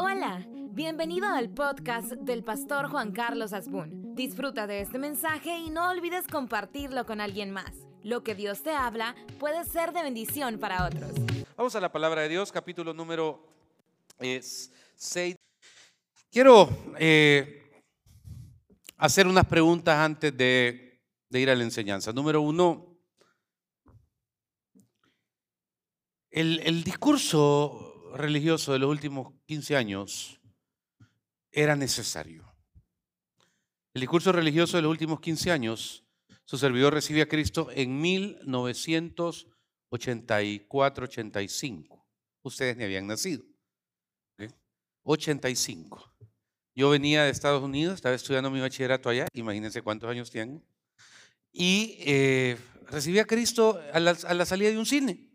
Hola, bienvenido al podcast del pastor Juan Carlos Asbun. Disfruta de este mensaje y no olvides compartirlo con alguien más. Lo que Dios te habla puede ser de bendición para otros. Vamos a la palabra de Dios, capítulo número 6. Quiero eh, hacer unas preguntas antes de, ir a la enseñanza. Número uno, el discurso religioso de los últimos 15 años era necesario. El discurso religioso de los últimos 15 años, su servidor recibe a Cristo en 1984-85. Ustedes ni habían nacido. ¿ok? 85. Yo venía de Estados Unidos, estaba estudiando mi bachillerato allá, imagínense cuántos años tienen, y eh, recibí a Cristo a la, a la salida de un cine.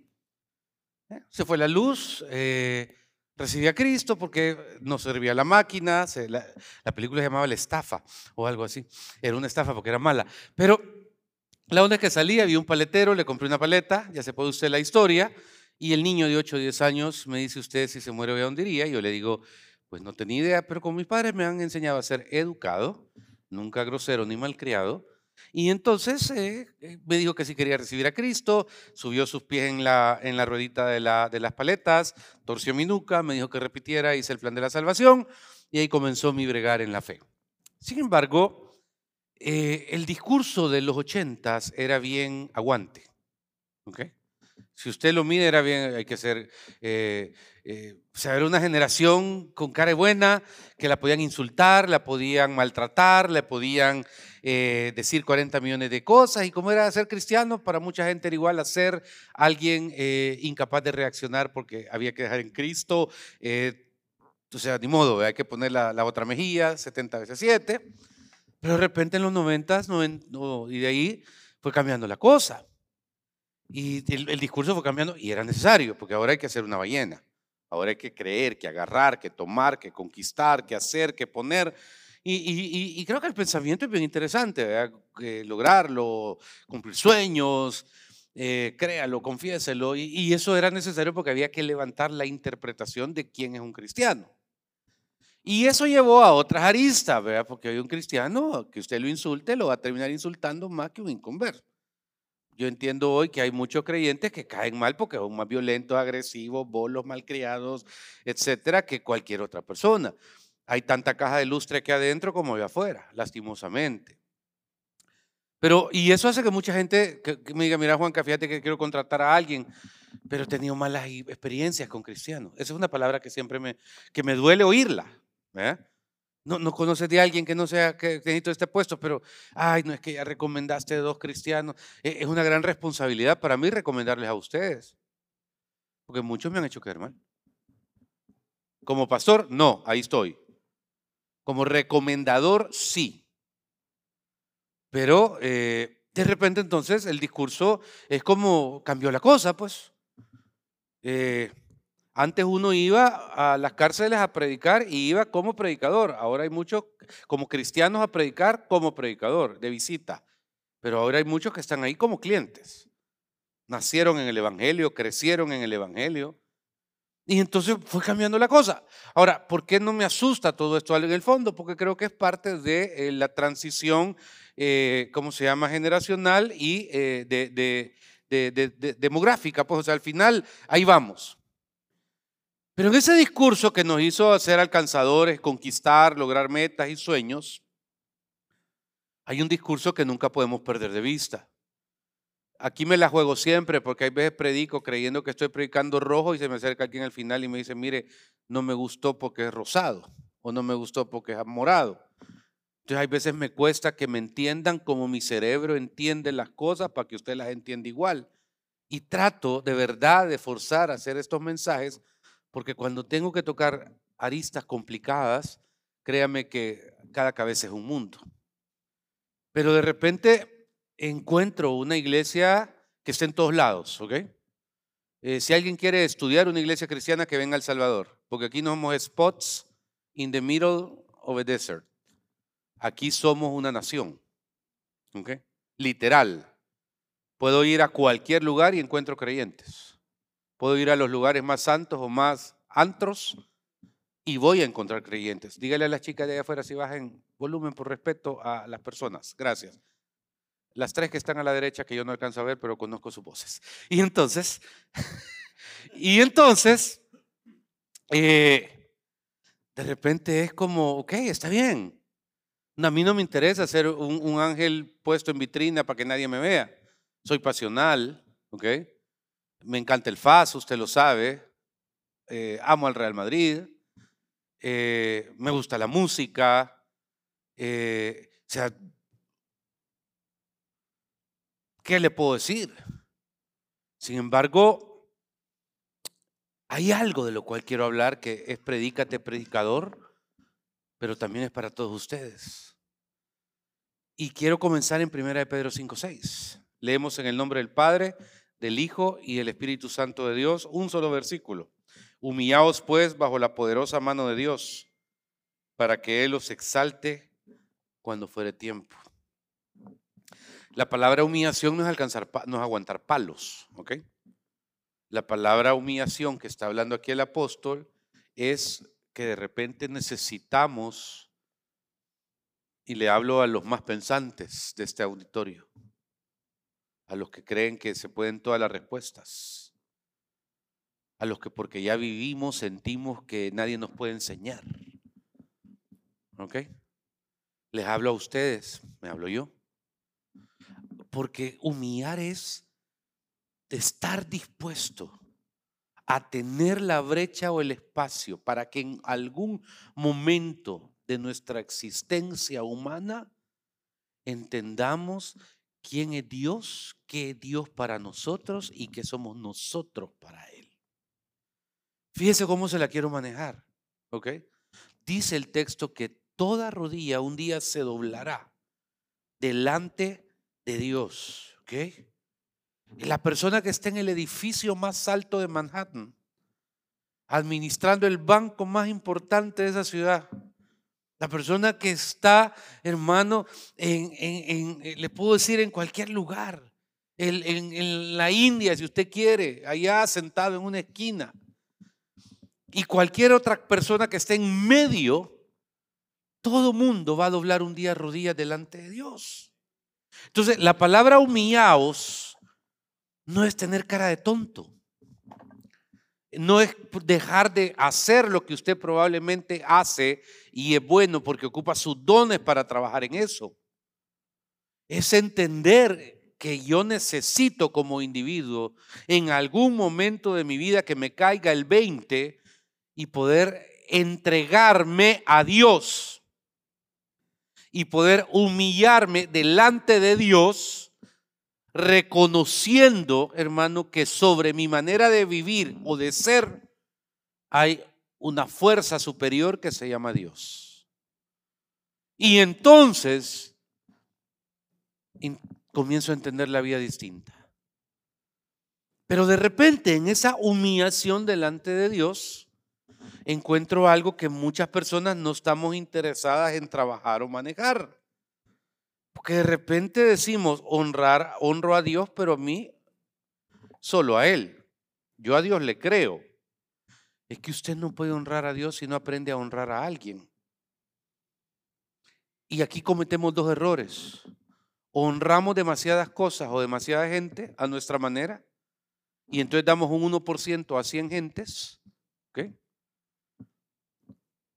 Se fue la luz, eh, recibí a Cristo porque no servía la máquina, la, la película se llamaba La Estafa o algo así. Era una estafa porque era mala. Pero la onda que salía, vi un paletero, le compré una paleta, ya se puede usted la historia, y el niño de 8 o 10 años me dice usted si se muere hoy a dónde iría. Y yo le digo, pues no tenía idea, pero como mis padres me han enseñado a ser educado, nunca grosero ni malcriado, y entonces eh, eh, me dijo que si quería recibir a Cristo, subió sus pies en la, en la ruedita de, la- de las paletas, torció mi nuca, me dijo que repitiera, hice el plan de la salvación y ahí comenzó mi bregar en la fe. Sin embargo, eh, el discurso de los ochentas era bien aguante. ¿ok? Si usted lo mide, era bien, hay que ser, eh, o sea, era una generación con cara buena, que la podían insultar, la podían maltratar, le podían eh, decir 40 millones de cosas, y como era ser cristiano, para mucha gente era igual a ser alguien eh, incapaz de reaccionar porque había que dejar en Cristo, eh, o sea, ni modo, hay que poner la, la otra mejilla, 70 veces 7, pero de repente en los 90 y de ahí fue cambiando la cosa. Y el, el discurso fue cambiando y era necesario, porque ahora hay que hacer una ballena. Ahora hay que creer, que agarrar, que tomar, que conquistar, que hacer, que poner. Y, y- y- creo que el pensamiento es bien interesante, lograrlo, cumplir sueños, eh, créalo, confiéselo. Y, y eso era necesario porque había que levantar la interpretación de quién es un cristiano. Y eso llevó a otras aristas, ¿verdad? Porque hay un cristiano que usted lo insulte, lo va a terminar insultando más que un inconverso. Yo entiendo hoy que hay muchos creyentes que caen mal porque son más violentos, agresivos, bolos, malcriados, etcétera, que cualquier otra persona. Hay tanta caja de lustre aquí adentro como allá afuera, lastimosamente. Pero, y eso hace que mucha gente que, me diga, mira Juanca, fíjate que quiero contratar a alguien, pero he tenido malas experiencias con cristianos. Esa es una palabra que siempre me, que me duele oírla. No, no conoces de alguien que no sea que que necesito este puesto, pero, ay, no es que ya recomendaste dos cristianos. E- Es una gran responsabilidad para mí recomendarles a ustedes, porque muchos me han hecho quedar mal. Como pastor, no, ahí estoy. Como recomendador, sí. Pero eh, de repente entonces el discurso es como cambió la cosa, pues. Eh, antes uno iba a las cárceles a predicar y iba como predicador. Ahora hay muchos como cristianos a predicar como predicador, de visita. Pero ahora hay muchos que están ahí como clientes. Nacieron en el Evangelio, crecieron en el Evangelio. Y entonces fue cambiando la cosa. Ahora, ¿por qué no me asusta todo esto en el fondo? Porque creo que es parte de eh, la transición, eh, ¿cómo se llama? Generacional y eh, de, de- de- de- de- demográfica. Pues, al final, ahí vamos. Pero en ese discurso que nos hizo ser alcanzadores, conquistar, lograr metas y sueños, hay un discurso que nunca podemos perder de vista. Aquí me la juego siempre porque hay veces predico creyendo que estoy predicando rojo y se me acerca alguien al final y me dice, mire, no me gustó porque es rosado o no me gustó porque es morado. Entonces hay veces me cuesta que me entiendan como mi cerebro entiende las cosas para que usted las entienda igual. Y trato de verdad de forzar a hacer estos mensajes porque cuando tengo que tocar aristas complicadas, créame que cada cabeza es un mundo. Pero de repente encuentro una iglesia que está en todos lados, ¿ok? Eh, si alguien quiere estudiar una iglesia cristiana, que venga a El Salvador, porque aquí no somos spots in the middle of a desert. Aquí somos una nación, ¿ok? Literal. Puedo ir a cualquier lugar y encuentro creyentes. Puedo ir a los lugares más santos o más antros y voy a encontrar creyentes. Dígale a las chicas de allá afuera si bajen volumen por respeto a las personas. Gracias. Las tres que están a la derecha que yo no alcanzo a ver, pero conozco sus voces. Y entonces, y entonces, eh, de repente es como, ok, está bien. A mí no me interesa ser un, ángel puesto en vitrina para que nadie me vea. Soy pasional, ¿ok? Me encanta el FAS, usted lo sabe. Eh, amo al Real Madrid. Eh, me gusta la música. o sea, ¿qué le puedo decir? Sin embargo, hay algo de lo cual quiero hablar que es predícate, predicador, pero también es para todos ustedes. Y quiero comenzar en 1 de Pedro 5:6. Leemos en el nombre del Padre, del Hijo y del Espíritu Santo de Dios un solo versículo. Humillaos pues bajo la poderosa mano de Dios, para que Él os exalte cuando fuere tiempo. La palabra humillación no es, alcanzar, no es aguantar palos, ¿ok? La palabra humillación que está hablando aquí el apóstol es que de repente necesitamos, y le hablo a los más pensantes de este auditorio, a los que creen que se pueden todas las respuestas, a los que porque ya vivimos sentimos que nadie nos puede enseñar. ¿Ok? Les hablo a ustedes, me hablo yo. Porque humillar es estar dispuesto a tener la brecha o el espacio para que en algún momento de nuestra existencia humana entendamos quién es Dios, qué es Dios para nosotros y qué somos nosotros para Él. Fíjese cómo se la quiero manejar, ¿ok? Dice el texto que toda rodilla un día se doblará delante de Dios. ¿Ok? La persona que está en el edificio más alto de Manhattan, administrando el banco más importante de esa ciudad. La persona que está, hermano, en, le puedo decir, en cualquier lugar. En, en la India, si usted quiere, allá sentado en una esquina. Y cualquier otra persona que esté en medio, todo mundo va a doblar un día rodillas delante de Dios. Entonces, la palabra humillaos no es tener cara de tonto. No es dejar de hacer lo que usted probablemente hace y es bueno porque ocupa sus dones para trabajar en eso. Es entender que yo necesito como individuo en algún momento de mi vida que me caiga el 20 y poder entregarme a Dios y poder humillarme delante de Dios, reconociendo, hermano, que sobre mi manera de vivir o de ser hay una fuerza superior que se llama Dios. Y entonces comienzo a entender la vida distinta. Pero de repente en esa humillación delante de Dios, encuentro algo que muchas personas no estamos interesadas en trabajar o manejar. Porque de repente decimos honrar, honro a Dios, pero a mí, solo a Él. Yo a Dios le creo. Es que usted no puede honrar a Dios si no aprende a honrar a alguien. Y aquí cometemos dos errores. Honramos demasiadas cosas o demasiada gente a nuestra manera y entonces damos un 1% a 100 gentes. ¿okay?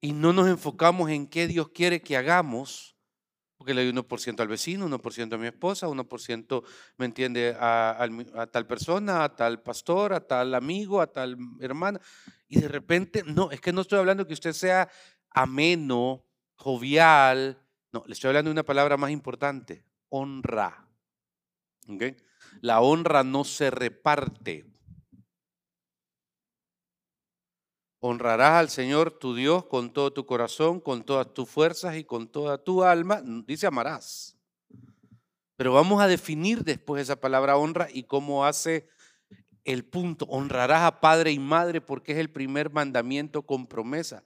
Y no nos enfocamos en qué Dios quiere que hagamos, porque le doy 1% al vecino, 1% a mi esposa, 1% me entiende a, tal persona, a tal pastor, a tal amigo, a tal hermana. Y de repente, no, es que no estoy hablando que usted sea ameno, jovial, no, le estoy hablando de una palabra más importante, honra. La honra no se reparte. Honrarás al Señor tu Dios con todo tu corazón, con todas tus fuerzas y con toda tu alma. Dice amarás. Pero vamos a definir después esa palabra honra y cómo hace el punto. Honrarás a padre y madre porque es el primer mandamiento con promesa.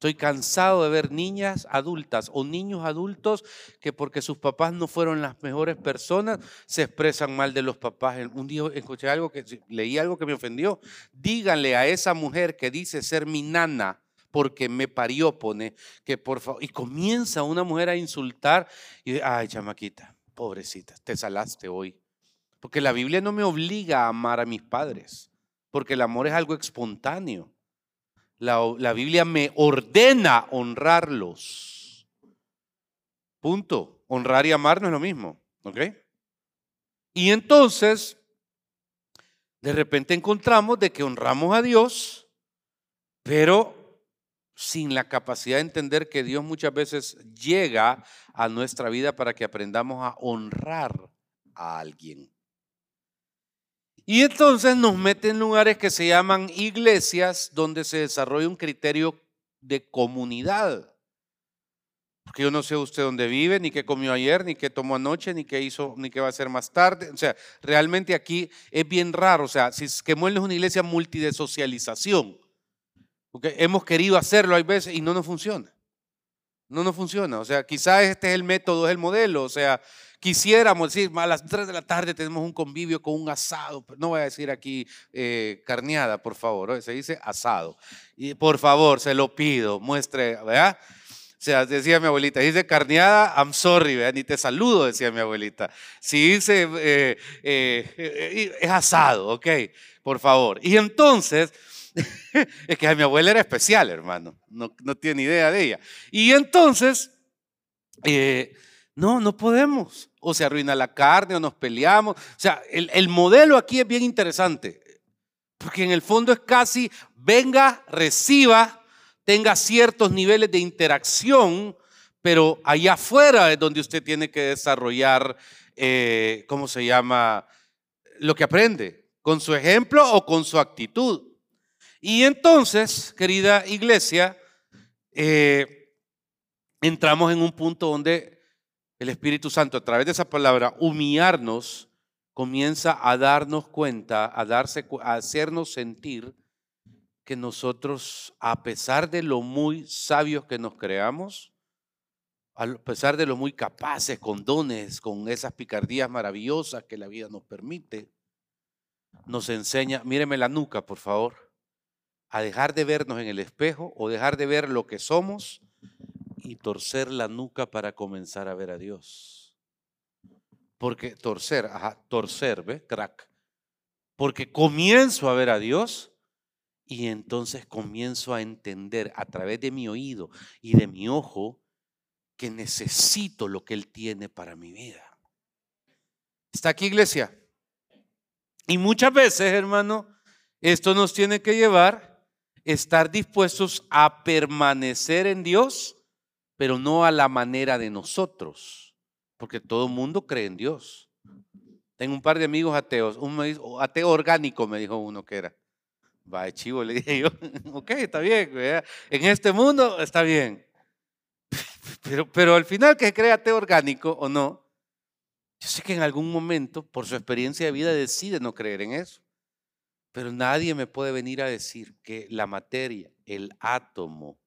Estoy cansado de ver niñas adultas o niños adultos que porque sus papás no fueron las mejores personas se expresan mal de los papás. Un día escuché algo que leí algo que me ofendió. Díganle a esa mujer que dice ser mi nana porque me parió, pone, que por favor, y comienza una mujer a insultar y, ay, chamaquita, pobrecita, te salaste hoy. Porque la Biblia no me obliga a amar a mis padres, porque el amor es algo espontáneo. La, la Biblia me ordena honrarlos. Punto. Honrar y amar no es lo mismo, ¿ok? Y entonces, de repente encontramos de que honramos a Dios, pero sin la capacidad de entender que Dios muchas veces llega a nuestra vida para que aprendamos a honrar a alguien. Y entonces nos mete en lugares que se llaman iglesias donde se desarrolla un criterio de comunidad. Porque yo no sé usted dónde vive, ni qué comió ayer, ni qué tomó anoche, ni qué hizo, ni qué va a hacer más tarde. O sea, realmente aquí es bien raro. O sea, si es que es una iglesia multi de socialización. Porque hemos querido hacerlo hay veces y no nos funciona. No nos funciona. O sea, quizás este es el método, es el modelo. O sea, quisiéramos decir, a las 3 de la tarde tenemos un convivio con un asado. No voy a decir aquí eh, carneada, por favor. Se dice asado. Y por favor, se lo pido, muestre, ¿verdad? O sea, decía mi abuelita, dice carneada, I'm sorry, ¿verdad? ni te saludo, decía mi abuelita. Si dice, eh, eh, es asado, ok, por favor. Y entonces, es que mi abuela era especial, hermano, no, no tiene idea de ella. Y entonces, no, no podemos. O se arruina la carne o nos peleamos. O sea, el, el modelo aquí es bien interesante, porque en el fondo es casi, venga, reciba, tenga ciertos niveles de interacción, pero allá afuera es donde usted tiene que desarrollar, eh, ¿cómo se llama? Lo que aprende, con su ejemplo o con su actitud. Y entonces, querida iglesia, eh, entramos en un punto donde el Espíritu Santo, a través de esa palabra, humillarnos, comienza a darnos cuenta, a, darse, a hacernos sentir que nosotros, a pesar de lo muy sabios que nos creamos, a pesar de lo muy capaces, con dones, con esas picardías maravillosas que la vida nos permite, nos enseña, míreme la nuca, por favor, a dejar de vernos en el espejo o dejar de ver lo que somos y torcer la nuca para comenzar a ver a Dios. Porque torcer, ajá, torcer, ¿ve? Crack. Porque comienzo a ver a Dios y entonces comienzo a entender a través de mi oído y de mi ojo que necesito lo que Él tiene para mi vida. ¿Está aquí, iglesia? Y muchas veces, hermano, esto nos tiene que llevar a estar dispuestos a permanecer en Dios, pero no a la manera de nosotros, porque todo el mundo cree en Dios. Tengo un par de amigos ateos, un ateo orgánico me dijo uno que era. Va, chivo, le dije yo, ok, está bien, en este mundo está bien. Pero, pero al final que créate orgánico o no, yo sé que en algún momento, por su experiencia de vida, decide no creer en eso. Pero nadie me puede venir a decir que la materia, el átomo,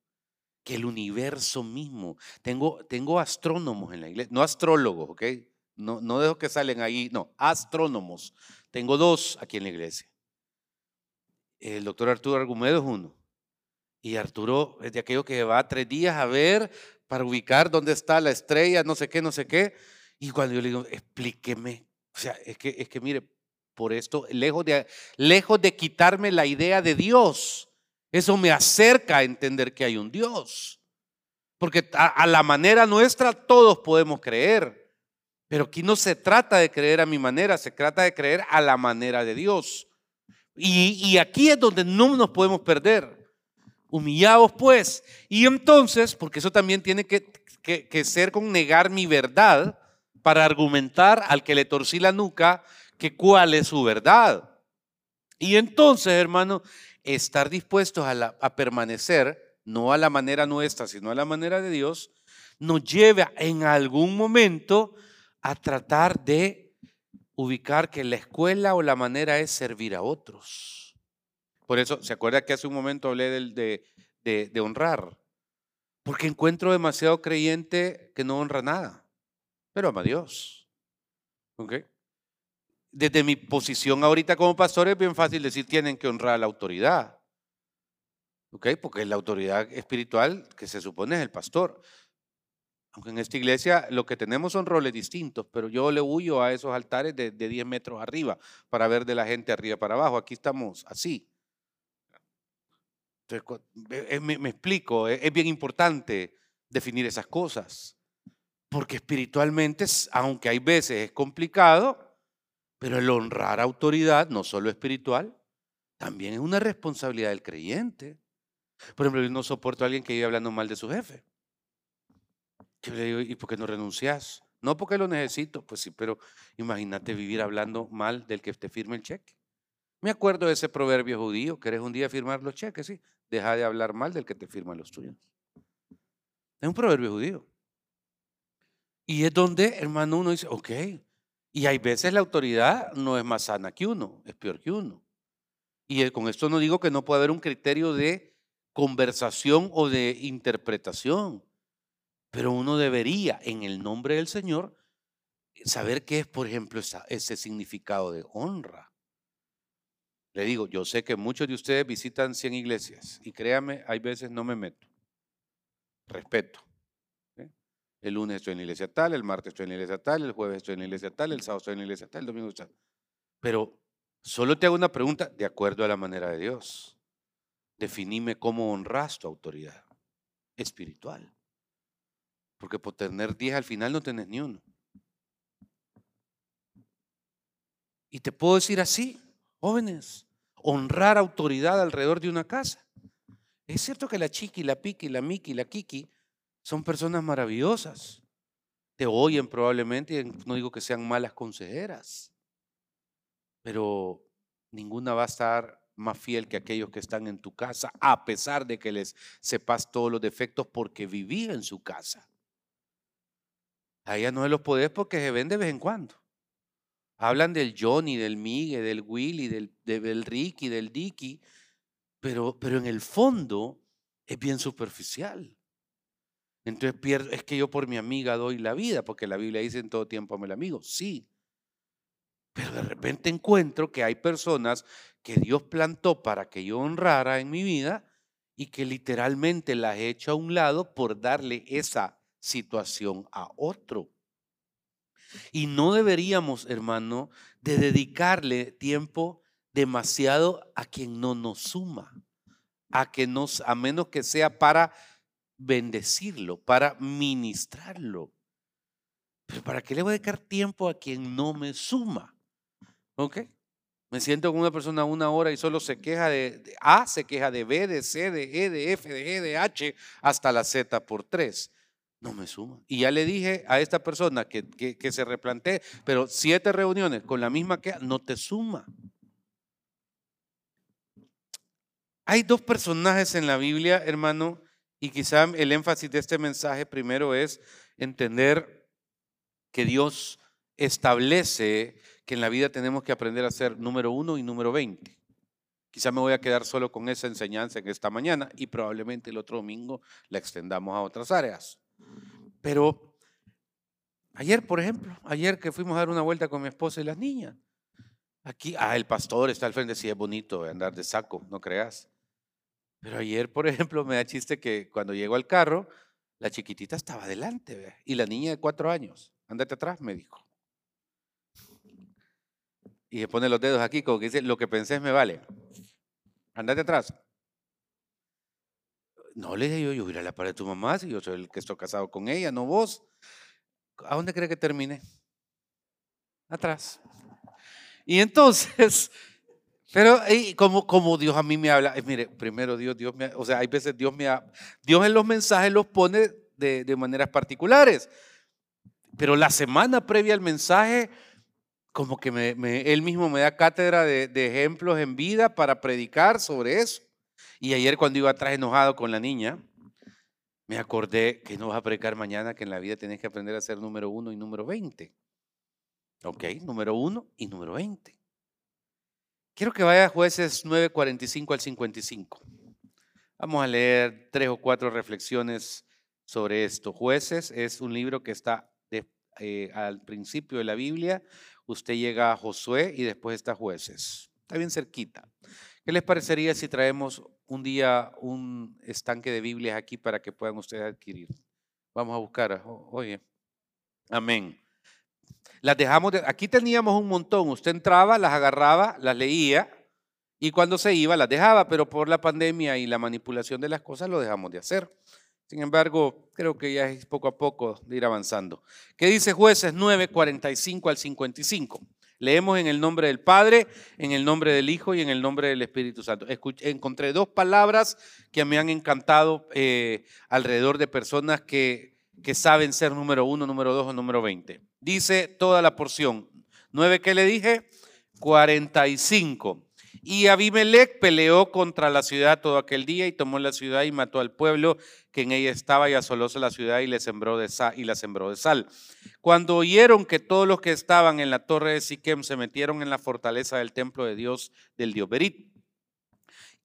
que el universo mismo, tengo, tengo astrónomos en la iglesia, no astrólogos, ¿ok? No, no dejo que salen ahí, no, astrónomos. Tengo dos aquí en la iglesia el doctor Arturo Argumedo es uno. Y Arturo es de aquello que va tres días a ver para ubicar dónde está la estrella, no sé qué, no sé qué. Y cuando yo le digo, explíqueme, o sea, es que, es que mire, por esto, lejos de, lejos de quitarme la idea de Dios, eso me acerca a entender que hay un Dios. Porque a, la manera nuestra todos podemos creer. Pero aquí no se trata de creer a mi manera, se trata de creer a la manera de Dios. Y, aquí es donde no nos podemos perder. Humillados pues. Y entonces, porque eso también tiene que, que, ser con negar mi verdad para argumentar al que le torcí la nuca que cuál es su verdad. Y entonces, hermano, estar dispuestos a, permanecer, no a la manera nuestra, sino a la manera de Dios, nos lleva en algún momento a tratar de ubicar que la escuela o la manera es servir a otros. Por eso, ¿se acuerda que hace un momento hablé de, de, honrar? Porque encuentro demasiado creyente que no honra nada, pero ama a Dios. Desde mi posición ahorita como pastor es bien fácil decir tienen que honrar a la autoridad. ¿Ok? Porque la autoridad espiritual que se supone es el pastor. Aunque en esta iglesia lo que tenemos son roles distintos, pero yo le huyo a esos altares de, 10 metros arriba para ver de la gente arriba para abajo. Aquí estamos así. me, explico, es bien importante definir esas cosas. Porque espiritualmente, aunque hay veces es complicado, pero el honrar autoridad, no solo espiritual, también es una responsabilidad del creyente. Por ejemplo, yo no soporto a alguien que vive hablando mal de su jefe. Yo le digo, ¿y por qué no renuncias? No porque lo necesito, pues sí, pero imagínate vivir hablando mal del que te firme el cheque. Me acuerdo de ese proverbio judío, ¿querés un día firmar los cheques? Sí, deja de hablar mal del que te firma los tuyos. Es un proverbio judío. Y es donde, hermano, uno dice, ok. Y hay veces la autoridad no es más sana que uno, es peor que uno. Y con esto no digo que no pueda haber un criterio de conversación o de interpretación, pero uno debería, en el nombre del Señor, saber qué es, por ejemplo, ese significado de honra. Le digo, yo sé que muchos de ustedes visitan 100 iglesias y créame, hay veces no me meto. Respeto. El lunes estoy en la iglesia tal, el martes estoy en la iglesia tal, el jueves estoy en la iglesia tal, el sábado estoy en la iglesia tal, el domingo tal. Pero solo te hago una pregunta de acuerdo a la manera de Dios. Definime cómo honras tu autoridad espiritual. Porque por tener 10 al final no tenés ni uno. Y te puedo decir así, jóvenes, honrar autoridad alrededor de una casa. Es cierto que la chiqui, la piqui, la miki, la kiki son personas maravillosas. Te oyen probablemente, no digo que sean malas consejeras, pero ninguna va a estar más fiel que aquellos que están en tu casa, a pesar de que les sepas todos los defectos porque viví en su casa. A no se los podés porque se ven de vez en cuando. Hablan del Johnny, del Miguel, del Willy, del, del Ricky, del Dicky, pero, pero en el fondo es bien superficial. Entonces pierdo, es que yo por mi amiga doy la vida, porque la Biblia dice en todo tiempo ame el amigo. Sí. Pero de repente encuentro que hay personas que Dios plantó para que yo honrara en mi vida y que literalmente las he hecho a un lado por darle esa situación a otro. Y no deberíamos, hermano, de dedicarle tiempo demasiado a quien no nos suma, a que nos, a menos que sea para bendecirlo, para ministrarlo. Pero ¿para qué le voy a dedicar tiempo a quien no me suma? ¿Ok? Me siento con una persona una hora y solo se queja de, A, se queja de B, de C, de E, de F, de G, de H, hasta la Z por tres. No me suma. Y ya le dije a esta persona que, que se replantee, pero siete reuniones con la misma que no te suma. Hay dos personajes en la Biblia, hermano, y quizá el énfasis de este mensaje primero es entender que Dios establece que en la vida tenemos que aprender a ser número uno y número veinte. Quizá me voy a quedar solo con esa enseñanza en esta mañana y probablemente el otro domingo la extendamos a otras áreas. Pero ayer, por ejemplo, ayer que fuimos a dar una vuelta con mi esposa y las niñas, aquí, ah, el pastor está al frente, sí es bonito andar de saco, no creas. Pero ayer, por ejemplo, me da chiste que cuando llego al carro, la chiquitita estaba adelante, y la niña de cuatro años, andate atrás, me dijo. Y se pone los dedos aquí, como que dice, lo que pensé me vale. Andate atrás. No le dije yo, yo voy a la pared de tu mamá, si yo soy el que estoy casado con ella, no vos. ¿A dónde cree que termine? Atrás. Y entonces pero como, como Dios a mí me habla, mire, primero Dios, Dios me, o sea, hay veces Dios me, Dios en los mensajes los pone de, de maneras particulares. Pero la semana previa al mensaje, como que me, él mismo me da cátedra de, de, ejemplos en vida para predicar sobre eso. Y ayer cuando iba atrás enojado con la niña, me acordé que no vas a predicar mañana, que en la vida tienes que aprender a ser número uno y número veinte. Ok, número uno y número veinte. Quiero que vaya a jueces 9:45 al 55. Vamos a leer tres o cuatro reflexiones sobre esto. Jueces es un libro que está eh, al principio de la Biblia. Usted llega a Josué y después está jueces. Está bien cerquita. ¿Qué les parecería si traemos un día un estanque de Biblias aquí para que puedan ustedes adquirir. Vamos a buscar, oye, amén. Las dejamos, de, aquí teníamos un montón, usted entraba, las agarraba, las leía y cuando se iba las dejaba, pero por la pandemia y la manipulación de las cosas lo dejamos de hacer. Sin embargo, creo que ya es poco a poco de ir avanzando. ¿Qué dice jueces 9, 45 al 55? Leemos en el nombre del Padre, en el nombre del Hijo y en el nombre del Espíritu Santo. encontré dos palabras que me han encantado eh, alrededor de personas que, que saben ser número uno, número dos o número 20. Dice toda la porción. ¿Nueve qué le dije? 45. Y Abimelech peleó contra la ciudad todo aquel día y tomó la ciudad y mató al pueblo que en ella estaba y asolóse la ciudad y, le sembró de sal, y la sembró de sal. Cuando oyeron que todos los que estaban en la torre de Siquem se metieron en la fortaleza del templo de Dios del dios Berit.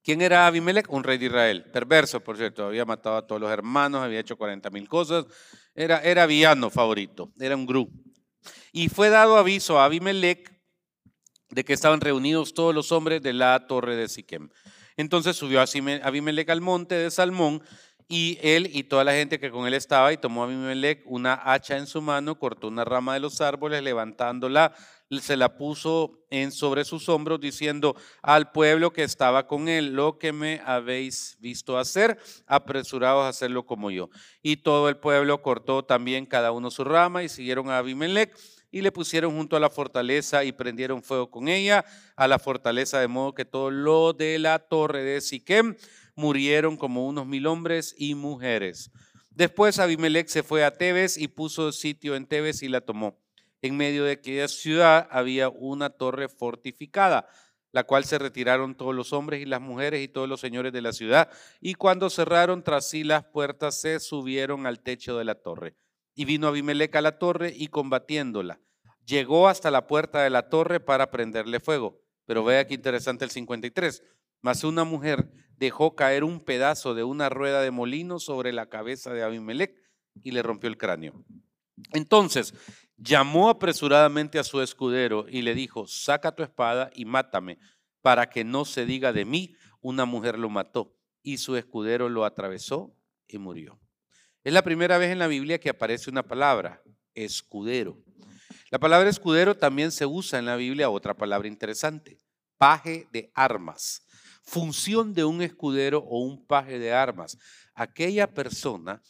¿Quién era Abimelech? Un rey de Israel. Perverso, por cierto. Había matado a todos los hermanos, había hecho 40 mil cosas. Era, era villano favorito, era un grupo. Y fue dado aviso a Abimelech de que estaban reunidos todos los hombres de la torre de Siquem. Entonces subió Abimelech al monte de Salmón y él y toda la gente que con él estaba, y tomó Abimelech una hacha en su mano, cortó una rama de los árboles, levantándola, se la puso en sobre sus hombros, diciendo al pueblo que estaba con él, lo que me habéis visto hacer, apresurados a hacerlo como yo. Y todo el pueblo cortó también cada uno su rama y siguieron a Abimelech y le pusieron junto a la fortaleza y prendieron fuego con ella a la fortaleza, de modo que todo lo de la torre de Siquem murieron como unos mil hombres y mujeres. Después Abimelech se fue a Tebes y puso sitio en Tebes y la tomó. En medio de aquella ciudad había una torre fortificada, la cual se retiraron todos los hombres y las mujeres y todos los señores de la ciudad, y cuando cerraron tras sí las puertas se subieron al techo de la torre. Y vino Abimelech a la torre y combatiéndola, llegó hasta la puerta de la torre para prenderle fuego. Pero vea qué interesante el 53. Mas una mujer dejó caer un pedazo de una rueda de molino sobre la cabeza de Abimelech y le rompió el cráneo. Entonces llamó apresuradamente a su escudero y le dijo, saca tu espada y mátame, para que no se diga de mí, una mujer lo mató. Y su escudero lo atravesó y murió. Es la primera vez en la Biblia que aparece una palabra, escudero. La palabra escudero también se usa en la Biblia, otra palabra interesante, paje de armas función de un escudero o un paje de armas. Aquella persona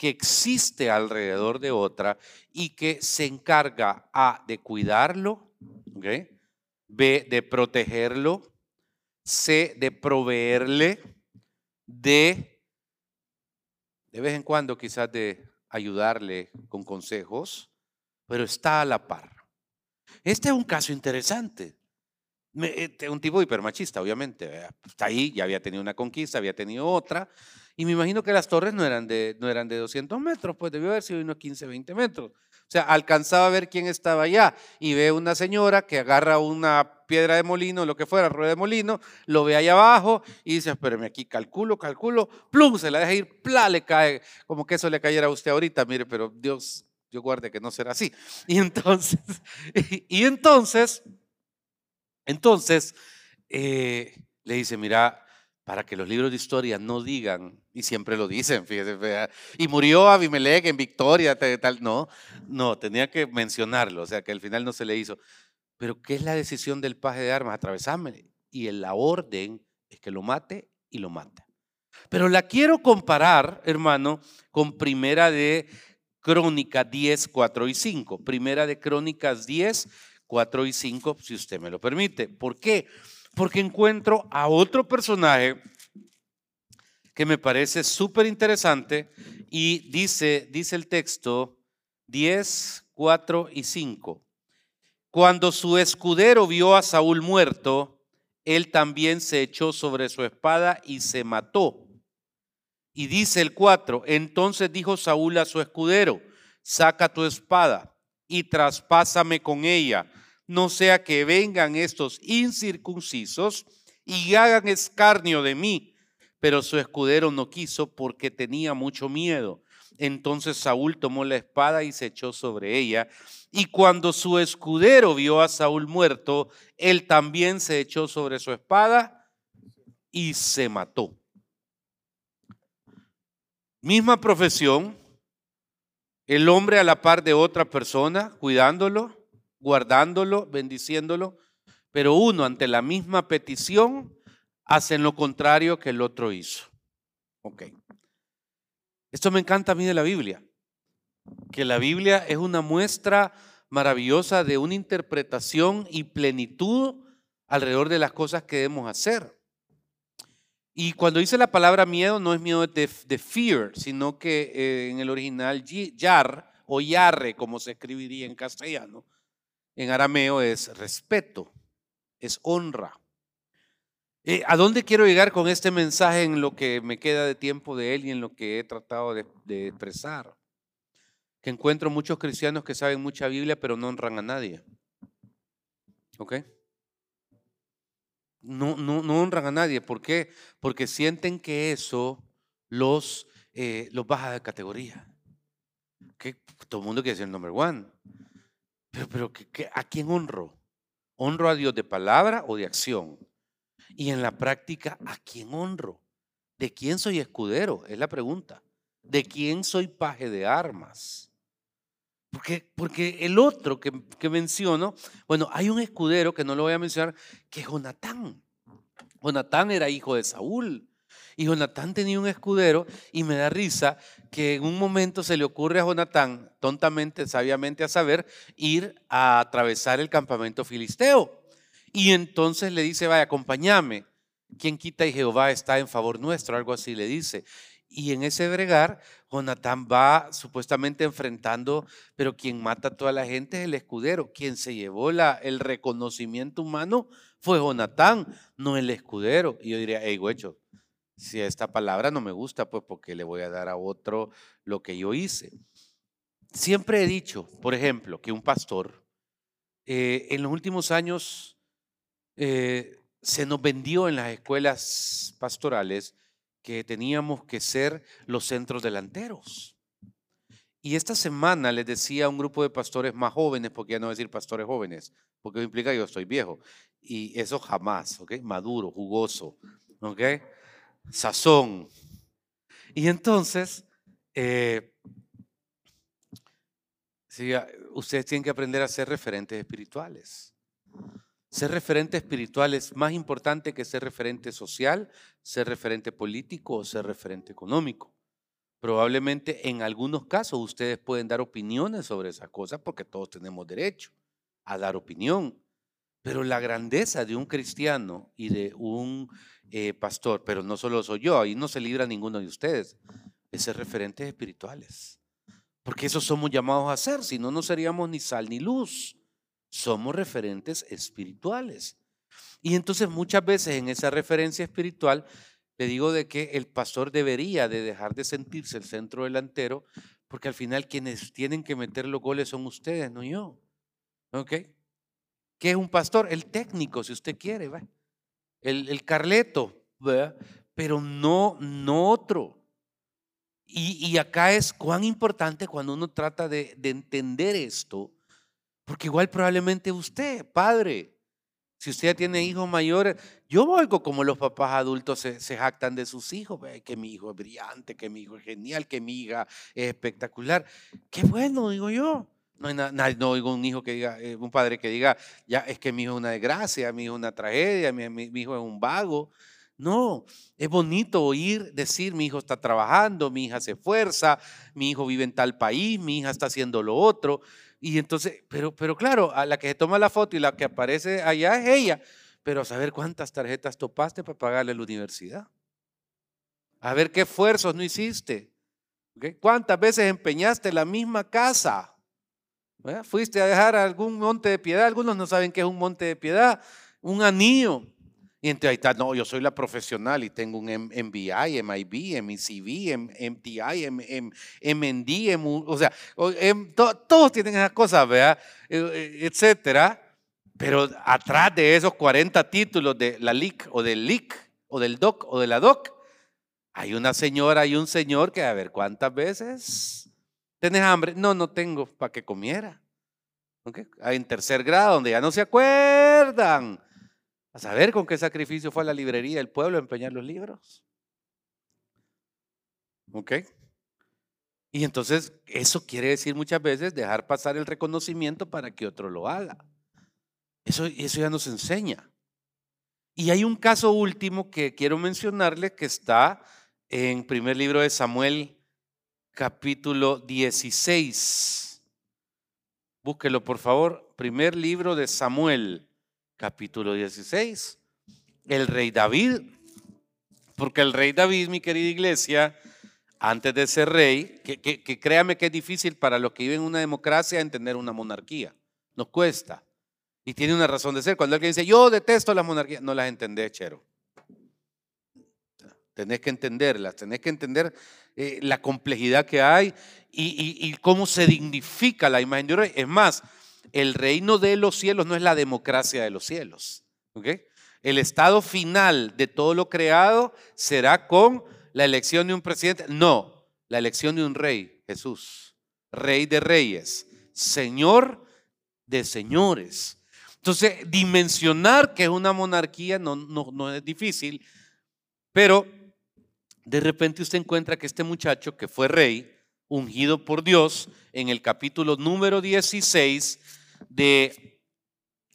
que existe alrededor de otra y que se encarga A de cuidarlo, B de protegerlo, C de proveerle, D de vez en cuando quizás de ayudarle con consejos, pero está a la par. Este es un caso interesante. Este, un tipo hipermachista, obviamente. Está ahí, ya había tenido una conquista, había tenido otra. Y me imagino que las torres no eran de, no eran de 200 metros, pues debió haber sido unos 15, 20 metros. O sea, alcanzaba a ver quién estaba allá y ve una señora que agarra una piedra de molino, lo que fuera, rueda de molino, lo ve allá abajo y dice, espérame aquí, calculo, calculo, plum, se la deja ir, pla, le cae, como que eso le cayera a usted ahorita, mire, pero Dios, Dios guarde que no será así. Y entonces, y entonces entonces, eh, le dice, mira, para que los libros de historia no digan, y siempre lo dicen, fíjese, y murió Abimelech en victoria, tal, no, no, tenía que mencionarlo, o sea, que al final no se le hizo. Pero, ¿qué es la decisión del paje de armas? Atravesarme. Y la orden es que lo mate y lo mata. Pero la quiero comparar, hermano, con Primera de Crónicas 10, 4 y 5. Primera de Crónicas 10, 4 y 5, si usted me lo permite. ¿Por qué? Porque encuentro a otro personaje que me parece súper interesante y dice, dice el texto 10, 4 y 5. Cuando su escudero vio a Saúl muerto, él también se echó sobre su espada y se mató. Y dice el 4, entonces dijo Saúl a su escudero, saca tu espada y traspásame con ella no sea que vengan estos incircuncisos y hagan escarnio de mí. Pero su escudero no quiso porque tenía mucho miedo. Entonces Saúl tomó la espada y se echó sobre ella. Y cuando su escudero vio a Saúl muerto, él también se echó sobre su espada y se mató. Misma profesión, el hombre a la par de otra persona, cuidándolo, guardándolo, bendiciéndolo, pero uno ante la misma petición hacen lo contrario que el otro hizo. Ok. Esto me encanta a mí de la Biblia, que la Biblia es una muestra maravillosa de una interpretación y plenitud alrededor de las cosas que debemos hacer. Y cuando dice la palabra miedo, no es miedo de, fear, sino que eh, en el original yar o yarre, como se escribiría en castellano, en arameo es respeto, es honra. Eh, ¿A dónde quiero llegar con este mensaje en lo que me queda de tiempo de él y en lo que he tratado de, expresar? Que encuentro muchos cristianos que saben mucha Biblia pero no honran a nadie. ¿Ok? No, no, no honran a nadie. ¿Por qué? Porque sienten que eso los, eh, los baja de categoría. Que todo el mundo quiere ser el number one. Pero, pero ¿a quién honro? ¿Honro a Dios de palabra o de acción? Y en la práctica, ¿a quién honro? ¿De quién soy escudero? Es la pregunta. ¿De quién soy paje de armas? Porque, porque el otro que, que menciono, bueno, hay un escudero que no lo voy a mencionar, que es Jonatán. Jonatán era hijo de Saúl. Y Jonatán tenía un escudero y me da risa que en un momento se le ocurre a Jonatán, tontamente, sabiamente a saber, ir a atravesar el campamento filisteo. Y entonces le dice, vaya, acompáñame. Quien quita y Jehová está en favor nuestro, algo así le dice. Y en ese bregar, Jonatán va supuestamente enfrentando, pero quien mata a toda la gente es el escudero. Quien se llevó el reconocimiento humano fue Jonatán, no el escudero. Y yo diría, hey, güecho, si esta palabra no me gusta, pues porque le voy a dar a otro lo que yo hice. Siempre he dicho, por ejemplo, que un pastor eh, en los últimos años eh, se nos vendió en las escuelas pastorales que teníamos que ser los centros delanteros. Y esta semana les decía a un grupo de pastores más jóvenes, porque ya no decir pastores jóvenes, porque implica que yo estoy viejo. Y eso jamás, ¿ok? Maduro, jugoso, ¿ok? Sazón. Y entonces, eh, ustedes tienen que aprender a ser referentes espirituales. Ser referente espiritual es más importante que ser referente social, ser referente político o ser referente económico. Probablemente en algunos casos ustedes pueden dar opiniones sobre esas cosas porque todos tenemos derecho a dar opinión. Pero la grandeza de un cristiano y de un eh, pastor, pero no solo soy yo, ahí no se libra ninguno de ustedes, es ser referentes espirituales. Porque eso somos llamados a hacer, si no, no seríamos ni sal ni luz somos referentes espirituales. Y entonces muchas veces en esa referencia espiritual le digo de que el pastor debería de dejar de sentirse el centro delantero, porque al final quienes tienen que meter los goles son ustedes, no yo. ¿Ok? ¿Qué es un pastor? El técnico, si usted quiere, ¿va? El, el carleto, pero no, no otro. Y, y, acá es cuán importante cuando uno trata de entender esto, porque igual probablemente usted, padre, si usted tiene hijos mayores, yo oigo como los papás adultos se, jactan de sus hijos, que mi hijo es brillante, que mi hijo es genial, que mi hija es espectacular. Qué bueno, digo yo. No, no oigo un hijo que diga, eh, un padre que diga, ya es que mi hijo es una desgracia, mi hijo es una tragedia, mi, mi hijo es un vago. No, es bonito oír decir, mi hijo está trabajando, mi hija se esfuerza, mi hijo vive en tal país, mi hija está haciendo lo otro. Y entonces, pero, pero claro, a la que se toma la foto y la que aparece allá es ella. Pero a saber cuántas tarjetas topaste para pagarle la universidad. A ver qué esfuerzos no hiciste. ¿Cuántas veces empeñaste la misma casa? Fuiste a dejar algún monte de piedad. Algunos no saben qué es un monte de piedad. Un anillo. Y entonces ahí está, no, yo soy la profesional y tengo un MBI, MIB, MCV, MTI, MND, o sea, todos tienen esas cosas, ¿verdad? E, e, etcétera. Pero atrás de esos 40 títulos de la LIC o del LIC o del DOC o de la DOC, hay una señora y un señor que a ver cuántas veces tenés hambre. No, no tengo para que comiera. ¿Okay? En tercer grado, donde ya no se acuerdan A saber con qué sacrificio fue a la librería del pueblo a empeñar los libros. ¿Ok? Y entonces eso quiere decir muchas veces dejar pasar el reconocimiento para que otro lo haga. Eso, eso ya nos enseña. Y hay un caso último que quiero mencionarle que está en primer libro de Samuel, capítulo 16. Búsquelo, por favor. Primer libro de Samuel, capítulo 16. El rey David. Porque el rey David, mi querida iglesia, antes de ser rey, que, créame que es difícil para los que viven en una democracia entender una monarquía. Nos cuesta. Y tiene una razón de ser. Cuando alguien dice, yo detesto las monarquías, no las entendés, chero. Tenés que entenderlas, tenés que entender eh, la complejidad que hay y, cómo se dignifica la imagen de rey. Es más, el reino de los cielos no es la democracia de los cielos. El estado final de todo lo creado será con la elección de un presidente. No, la elección de un rey, Jesús. Rey de reyes, Señor de señores. Entonces, dimensionar que es una monarquía no, no, es difícil, pero de repente usted encuentra que este muchacho que fue rey, ungido por Dios, en el capítulo número 16 de,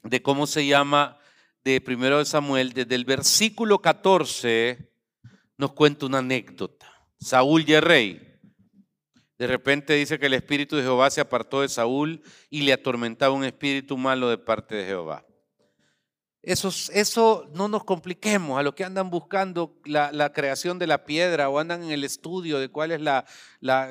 de cómo se llama, de primero de Samuel, desde el versículo 14, nos cuenta una anécdota. Saúl ya rey. De repente dice que el espíritu de Jehová se apartó de Saúl y le atormentaba un espíritu malo de parte de Jehová. Eso, eso no nos compliquemos a los que andan buscando la, creación de la piedra o andan en el estudio de cuál es, la,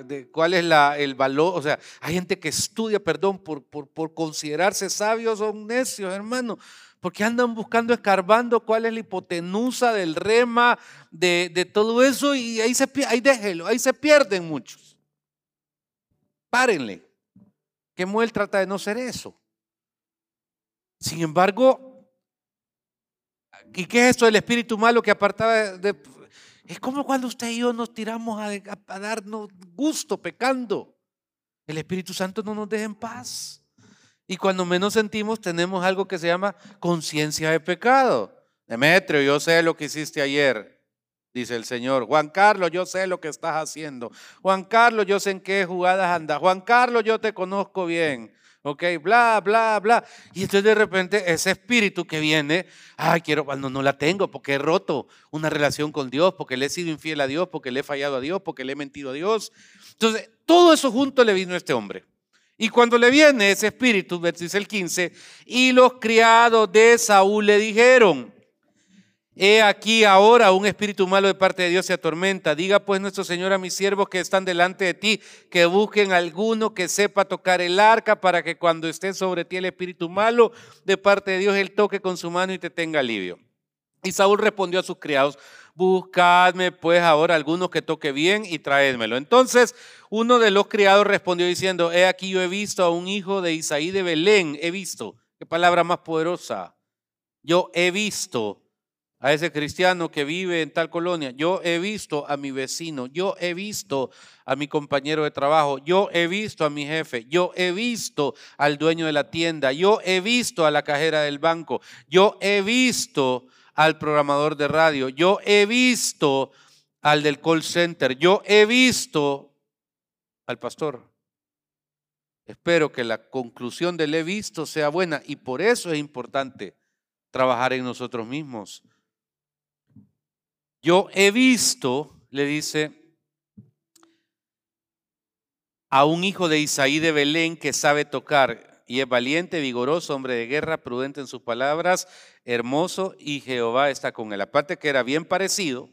de cuál es la, el valor. O sea, hay gente que estudia, perdón, por, por, por considerarse sabios o necios, hermano, porque andan buscando, escarbando cuál es la hipotenusa del rema, de, de todo eso y ahí, se, ahí déjelo, ahí se pierden muchos. Párenle. Que Muel trata de no ser eso. Sin embargo, ¿y qué es esto del espíritu malo que apartaba de... Es como cuando usted y yo nos tiramos a, a darnos gusto pecando. El Espíritu Santo no nos deja en paz. Y cuando menos sentimos, tenemos algo que se llama conciencia de pecado. Demetrio, yo sé lo que hiciste ayer dice el Señor. Juan Carlos, yo sé lo que estás haciendo. Juan Carlos, yo sé en qué jugadas andas. Juan Carlos, yo te conozco bien. Ok, bla, bla, bla. Y entonces de repente ese espíritu que viene, ay, quiero, cuando no la tengo, porque he roto una relación con Dios, porque le he sido infiel a Dios, porque le he fallado a Dios, porque le he mentido a Dios. Entonces, todo eso junto le vino a este hombre. Y cuando le viene ese espíritu, dice el 15, y los criados de Saúl le dijeron, He aquí ahora un espíritu malo de parte de Dios se atormenta. Diga pues nuestro Señor a mis siervos que están delante de ti, que busquen alguno que sepa tocar el arca para que cuando esté sobre ti el espíritu malo de parte de Dios, él toque con su mano y te tenga alivio. Y Saúl respondió a sus criados, buscadme pues ahora alguno que toque bien y traédmelo. Entonces uno de los criados respondió diciendo, he aquí yo he visto a un hijo de Isaí de Belén, he visto, qué palabra más poderosa, yo he visto a ese cristiano que vive en tal colonia. Yo he visto a mi vecino, yo he visto a mi compañero de trabajo, yo he visto a mi jefe, yo he visto al dueño de la tienda, yo he visto a la cajera del banco, yo he visto al programador de radio, yo he visto al del call center, yo he visto al pastor. Espero que la conclusión del he visto sea buena y por eso es importante trabajar en nosotros mismos yo he visto, le dice, a un hijo de Isaí de Belén que sabe tocar y es valiente, vigoroso, hombre de guerra, prudente en sus palabras, hermoso y Jehová está con él. Aparte que era bien parecido,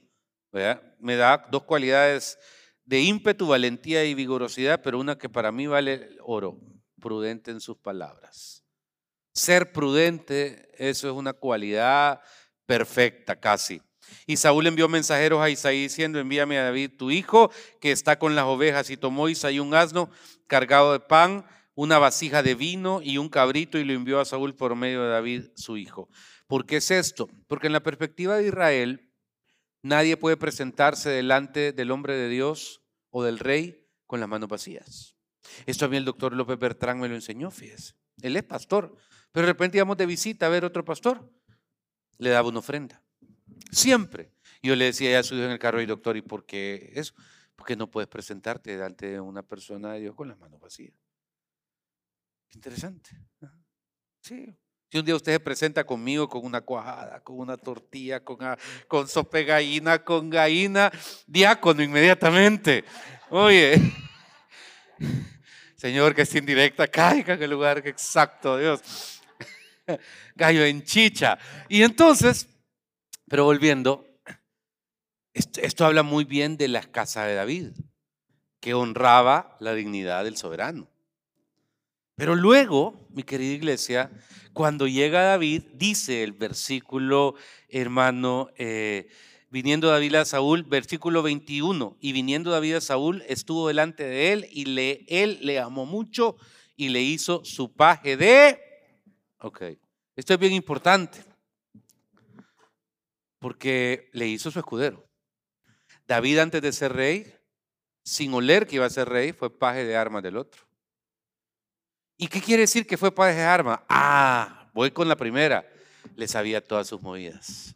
me da dos cualidades de ímpetu, valentía y vigorosidad, pero una que para mí vale oro, prudente en sus palabras. Ser prudente, eso es una cualidad perfecta casi. Y Saúl envió mensajeros a Isaí diciendo, envíame a David tu hijo, que está con las ovejas. Y tomó Isaí un asno cargado de pan, una vasija de vino y un cabrito y lo envió a Saúl por medio de David su hijo. ¿Por qué es esto? Porque en la perspectiva de Israel, nadie puede presentarse delante del hombre de Dios o del rey con las manos vacías. Esto a mí el doctor López Bertrán me lo enseñó, fíjese. Él es pastor, pero de repente íbamos de visita a ver otro pastor le daba una ofrenda. Siempre. Yo le decía a su hijo en el carro, y doctor, ¿y por qué eso? Porque no puedes presentarte delante de una persona de Dios con las manos vacías. Interesante. Sí. Si un día usted se presenta conmigo con una cuajada, con una tortilla, con, con sope gallina, con gallina, diácono inmediatamente. Oye, Señor, que es indirecta, caiga en el lugar exacto, Dios. Gallo en chicha. Y entonces, pero volviendo, esto, habla muy bien de la casa de David, que honraba la dignidad del soberano. Pero luego, mi querida iglesia, cuando llega David, dice el versículo, hermano, eh, viniendo David a Saúl, versículo 21, y viniendo David a Saúl, estuvo delante de él y le, él le amó mucho y le hizo su paje de... Ok, esto es bien importante, porque le hizo su escudero. David antes de ser rey, sin oler que iba a ser rey, fue paje de armas del otro. ¿Y qué quiere decir que fue paje de armas? Ah, voy con la primera. Le sabía todas sus movidas.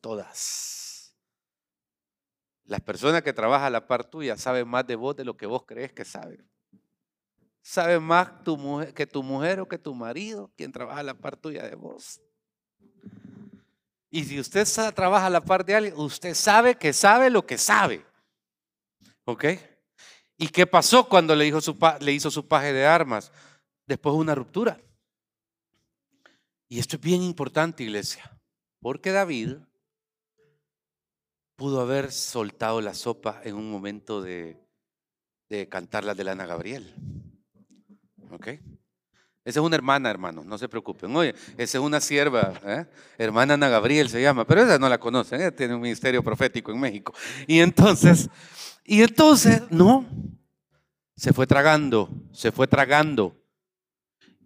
Todas. Las personas que trabajan a la par tuya saben más de vos de lo que vos crees que saben. Saben más tu mujer, que tu mujer o que tu marido, quien trabaja a la par tuya de vos. Y si usted trabaja a la par de alguien, usted sabe que sabe lo que sabe. ¿Ok? ¿Y qué pasó cuando le, hizo su, hizo su paje de armas? Después de una ruptura. Y esto es bien importante, iglesia. Porque David pudo haber soltado la sopa en un momento de, de cantar la de Ana Gabriel. ¿Ok? Esa es una hermana, hermano, no se preocupen. Oye, esa es una sierva, ¿eh? hermana Ana Gabriel se llama, pero esa no la conocen, tiene un ministerio profético en México. Y entonces, y entonces, no, se fue tragando, se fue tragando.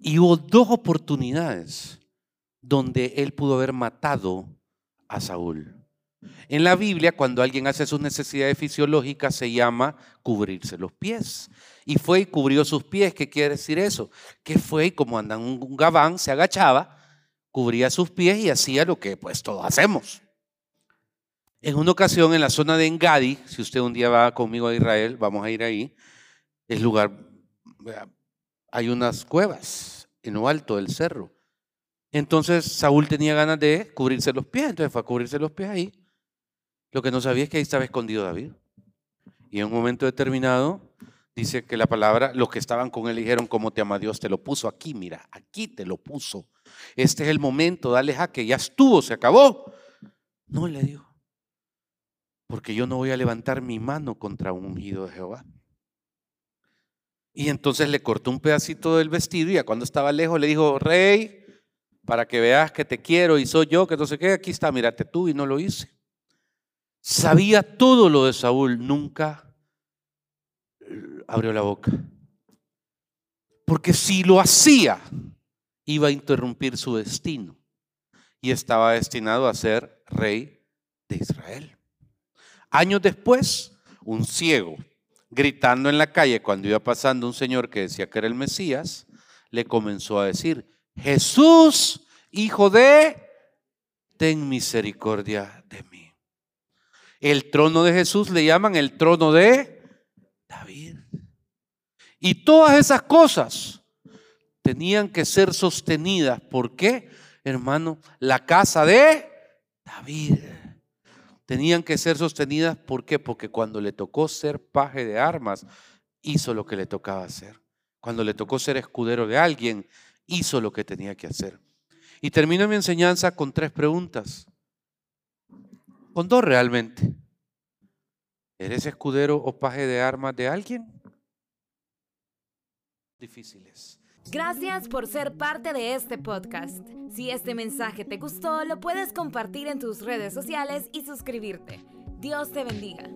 Y hubo dos oportunidades donde él pudo haber matado a Saúl. En la Biblia, cuando alguien hace sus necesidades fisiológicas, se llama cubrirse los pies. Y fue y cubrió sus pies. ¿Qué quiere decir eso? Que fue y como andan un gabán, se agachaba, cubría sus pies y hacía lo que pues todos hacemos. En una ocasión en la zona de Engadi, si usted un día va conmigo a Israel, vamos a ir ahí, el lugar, hay unas cuevas en lo alto del cerro. Entonces Saúl tenía ganas de cubrirse los pies, entonces fue a cubrirse los pies ahí. Lo que no sabía es que ahí estaba escondido David. Y en un momento determinado dice que la palabra, los que estaban con él dijeron, ¿cómo te ama Dios? Te lo puso aquí, mira, aquí te lo puso. Este es el momento, dale jaque, ya estuvo, se acabó. No le dijo, porque yo no voy a levantar mi mano contra un ungido de Jehová. Y entonces le cortó un pedacito del vestido y a cuando estaba lejos le dijo, rey, para que veas que te quiero y soy yo, que no sé qué, aquí está, mírate tú y no lo hice. Sabía todo lo de Saúl, nunca abrió la boca. Porque si lo hacía, iba a interrumpir su destino y estaba destinado a ser rey de Israel. Años después, un ciego, gritando en la calle cuando iba pasando un señor que decía que era el Mesías, le comenzó a decir, Jesús, hijo de, ten misericordia. El trono de Jesús le llaman el trono de David. Y todas esas cosas tenían que ser sostenidas. ¿Por qué? Hermano, la casa de David. Tenían que ser sostenidas. ¿Por qué? Porque cuando le tocó ser paje de armas, hizo lo que le tocaba hacer. Cuando le tocó ser escudero de alguien, hizo lo que tenía que hacer. Y termino mi enseñanza con tres preguntas. Con dos realmente. ¿Eres escudero o paje de armas de alguien? Difíciles. Gracias por ser parte de este podcast. Si este mensaje te gustó, lo puedes compartir en tus redes sociales y suscribirte. Dios te bendiga.